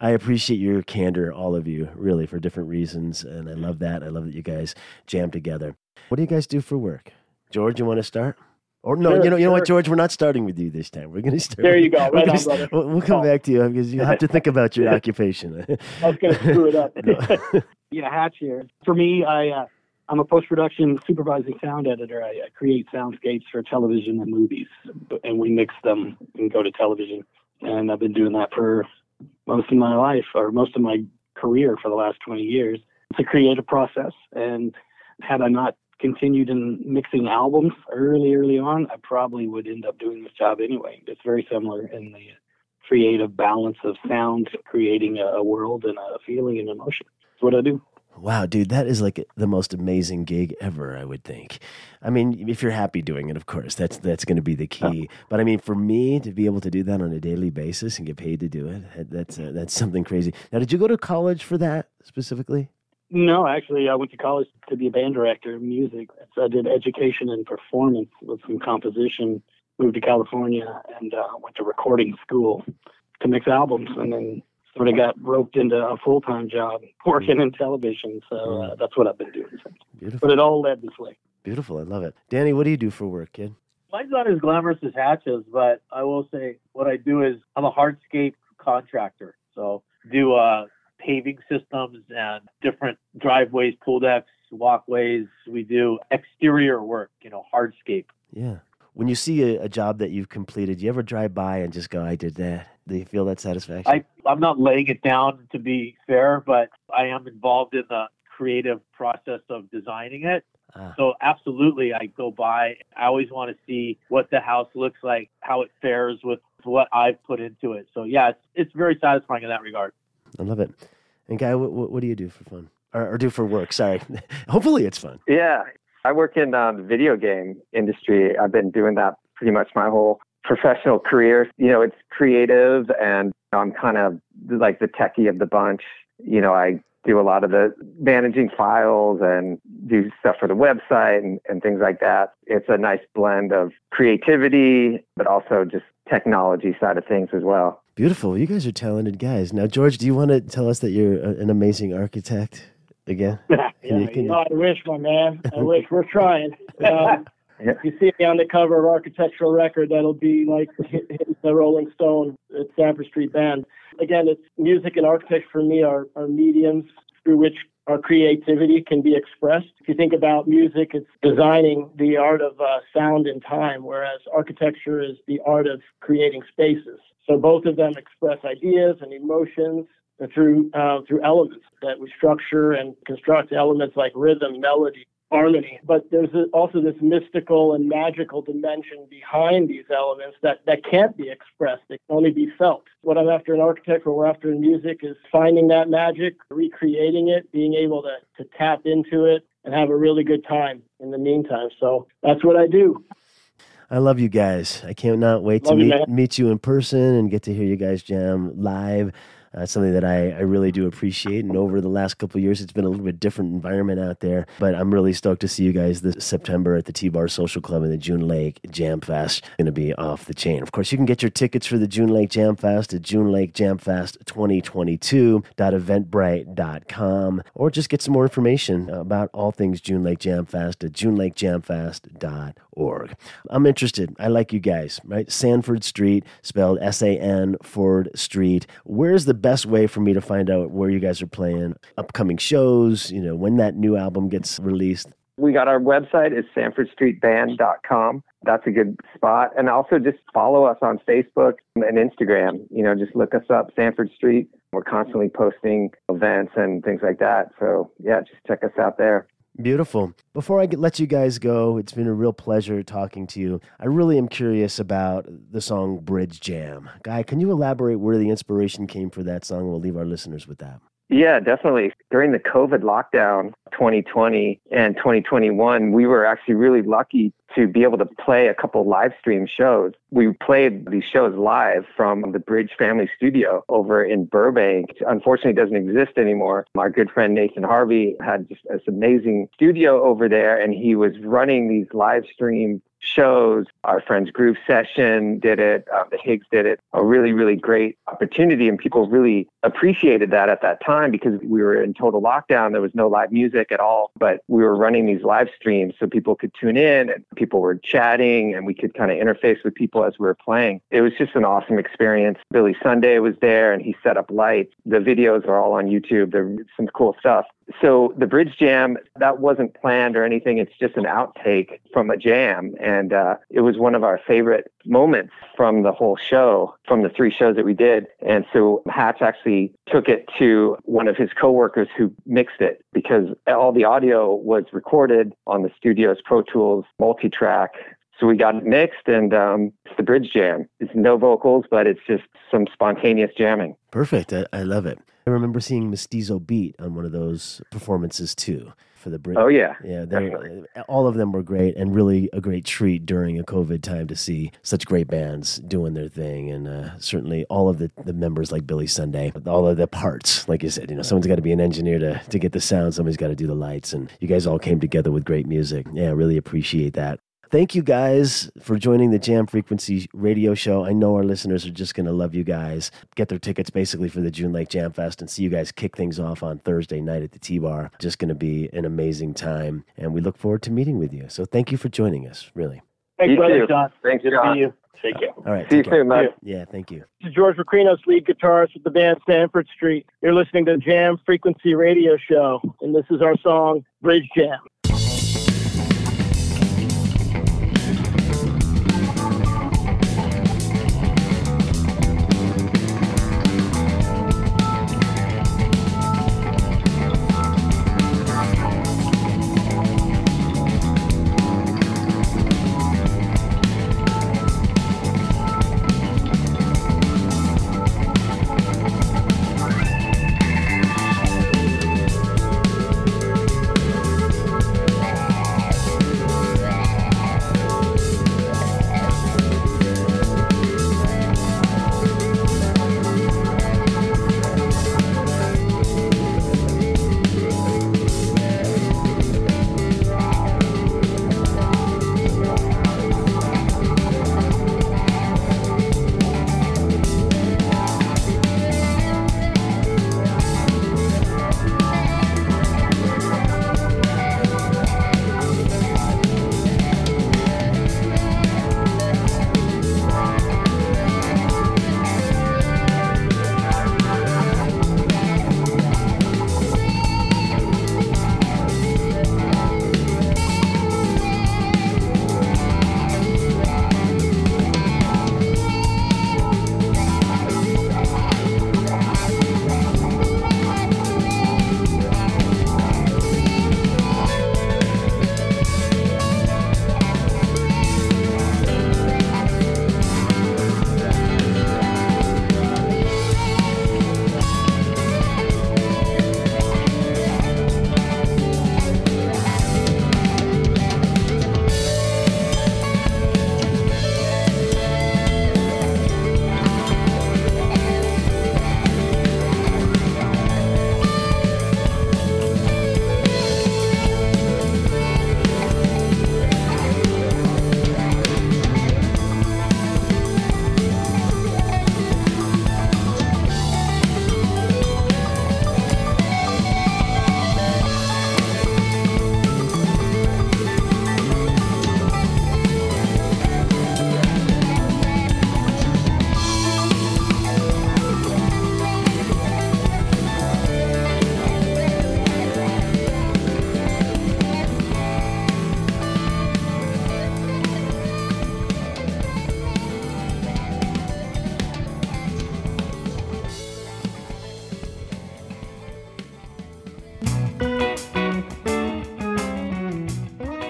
i appreciate your candor all of you really for different reasons. And i love that. I love that you guys jam together what do you guys do for work george you want to start or no, Sure, you know, you know what. George. We're not starting with you this time. We're going to start. There you go. Right on, st-. We'll, we'll come Oh. back to you because you have to think about your occupation. I was going to screw it up. Yeah, Hatch here. For me, I uh, I'm a post production supervising sound editor. I, I create soundscapes for television and movies, and we mix them and go to television. And I've been doing that for most of my life, or most of my career for the last 20 years. It's a creative process, and had I not continued in mixing albums early, early on, I probably would end up doing this job anyway. It's very similar in the creative balance of sound, creating a, world and a feeling and emotion. That's what I do. wow, dude, that is like the most amazing gig ever. I would think. I mean, if you're happy doing it, of course, that's that's going to be the key. But I mean, for me to be able to do that on a daily basis and get paid to do it, that's uh, that's something crazy. Now, did you go to college for that specifically? No, actually, I went to college to be a band director of music. So I did education and performance with some composition. Moved to California and uh, went to recording school to mix albums, and then sort of got roped into a full time job working in television. So uh, that's what I've been doing since. Beautiful, But it all led this way. beautiful. I love it. Danny, what do you do for work, kid? Mine's not as glamorous as Hatches, but I will say what I do is I'm a hardscape contractor. So do uh, paving systems and different driveways, pool decks, walkways. We do exterior work, you know, hardscape. Yeah. When you see a, a job that you've completed, do you ever drive by and just go, "I did that"? Do you feel that satisfaction? I, I'm not laying it down to be fair, but I am involved in the creative process of designing it. Ah. So absolutely, I go by. I always want to see what the house looks like, how it fares with what I've put into it. So yeah, it's, it's very satisfying in that regard. I love it. And guy, what, what, do you do for fun or, or do for work? Sorry. Hopefully it's fun. Yeah, I work in uh, the video game industry. I've been doing that pretty much my whole professional career. You know, it's creative, and I'm kind of like the techie of the bunch. You know, I do a lot of the managing files and do stuff for the website and, and things like that. It's a nice blend of creativity, but also just technology side of things as well. Beautiful. You guys are talented guys. Now, George, do you want to tell us that you're a, an amazing architect again? yeah, Can you- can you- Oh, I wish, my man. I wish. We're trying. Um, Yeah. if you see me on the cover of Architectural Record, that'll be like hitting the Rolling Stone at Sanford Street Band. Again, it's music and architecture for me are, are mediums through which our creativity can be expressed. If you think about music, it's designing the art of uh, sound and time, whereas architecture is the art of creating spaces. So both of them express ideas and emotions through uh, through elements that we structure and construct elements like rhythm, melody, harmony. But there's also this mystical and magical dimension behind these elements that, that can't be expressed. They can only be felt. What I'm after in architecture, what we're after in music is finding that magic, recreating it, being able to, to tap into it and have a really good time in the meantime. So that's what I do. I love you guys. I cannot wait love to meet, you, meet you in person and get to hear you guys jam live. Uh, something that I, I really do appreciate. And over the last couple years, it's been a little bit different environment out there. But I'm really stoked to see you guys this September at the T Bar Social Club and the June Lake Jam Fest. Going to be off the chain. Of course, you can get your tickets for the June Lake Jam Fest at June Lake Jam Fest 2022.eventbrite.com or just get some more information about all things June Lake Jam Fest at June Lake Jam junelakejamfest.org. I'm interested. I like you guys, right? Sanford Street, spelled S A N Ford Street. Where's the best way for me to find out where you guys are playing, upcoming shows, you know, when that new album gets released? We got our website is sanfordstreetband.com. That's a good spot. And also just follow us on Facebook and Instagram. You know, just look us up, Sanford Street. We're constantly posting events and things like that. So yeah, just check us out there. Beautiful. Before I let you guys go, it's been a real pleasure talking to you. I really am curious about the song Bridge Jam. Guy, can you elaborate where the inspiration came for that song? We'll leave our listeners with that. Yeah, definitely. During the COVID lockdown 2020 and 2021, we were actually really lucky to be able to play a couple live stream shows. We played these shows live from the Bridge Family Studio over in Burbank. Unfortunately, doesn't exist anymore. Our good friend Nathan Harvey had just this amazing studio over there, and he was running these live stream shows. Our friends Groove Session did it. Uh, the Higgs did it. A really, really great opportunity, and people really appreciated that at that time because we were in total lockdown. There was no live music at all, but we were running these live streams so people could tune in and people were chatting, and we could kind of interface with people as we were playing. It was just an awesome experience. Billy Sunday was there, and he set up lights. The videos are all on YouTube. There's some cool stuff so the bridge jam that wasn't planned or anything it's just an outtake from a jam and uh, it was one of our favorite moments from the whole show from the three shows that we did and so hatch actually took it to one of his coworkers who mixed it because all the audio was recorded on the studio's pro tools multi-track so we got it mixed and um, it's the bridge jam. It's no vocals, but it's just some spontaneous jamming. Perfect. I, I love it. I remember seeing Mestizo Beat on one of those performances too for the Brit. Oh yeah, yeah. All of them were great and really a great treat during a COVID time to see such great bands doing their thing, and uh, certainly all of the, the members like Billy Sunday, all of the parts, like you said, you know, someone's got to be an engineer to to get the sound, somebody's got to do the lights, and you guys all came together with great music. Yeah, I really appreciate that. Thank you guys for joining the Jam Frequency radio show. I know our listeners are just going to love you guys. Get their tickets basically for the June Lake Jam Fest and see you guys kick things off on Thursday night at the T Bar. Just going to be an amazing time. And we look forward to meeting with you. So thank you for joining us, really. Thanks, you brother John. Thanks, Good John. to see you. Take care. All right. See you soon, man. Yeah, thank you. This is George Makrinos, lead guitarist with the band Sanford Street. You're listening to Jam Frequency Radio Show, and this is our song, Bridge Jam.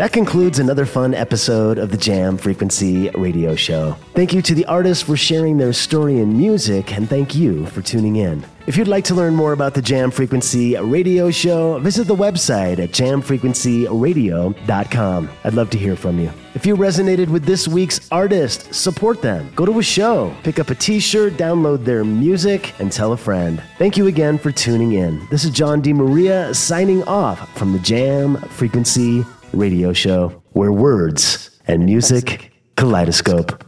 That concludes another fun episode of the Jam Frequency Radio Show. Thank you to the artists for sharing their story and music, and thank you for tuning in. If you'd like to learn more about the Jam Frequency Radio Show, visit the website at jamfrequencyradio.com. I'd love to hear from you. If you resonated with this week's artist, support them. Go to a show, pick up a t shirt, download their music, and tell a friend. Thank you again for tuning in. This is John DeMaria signing off from the Jam Frequency radio show where words and music kaleidoscope.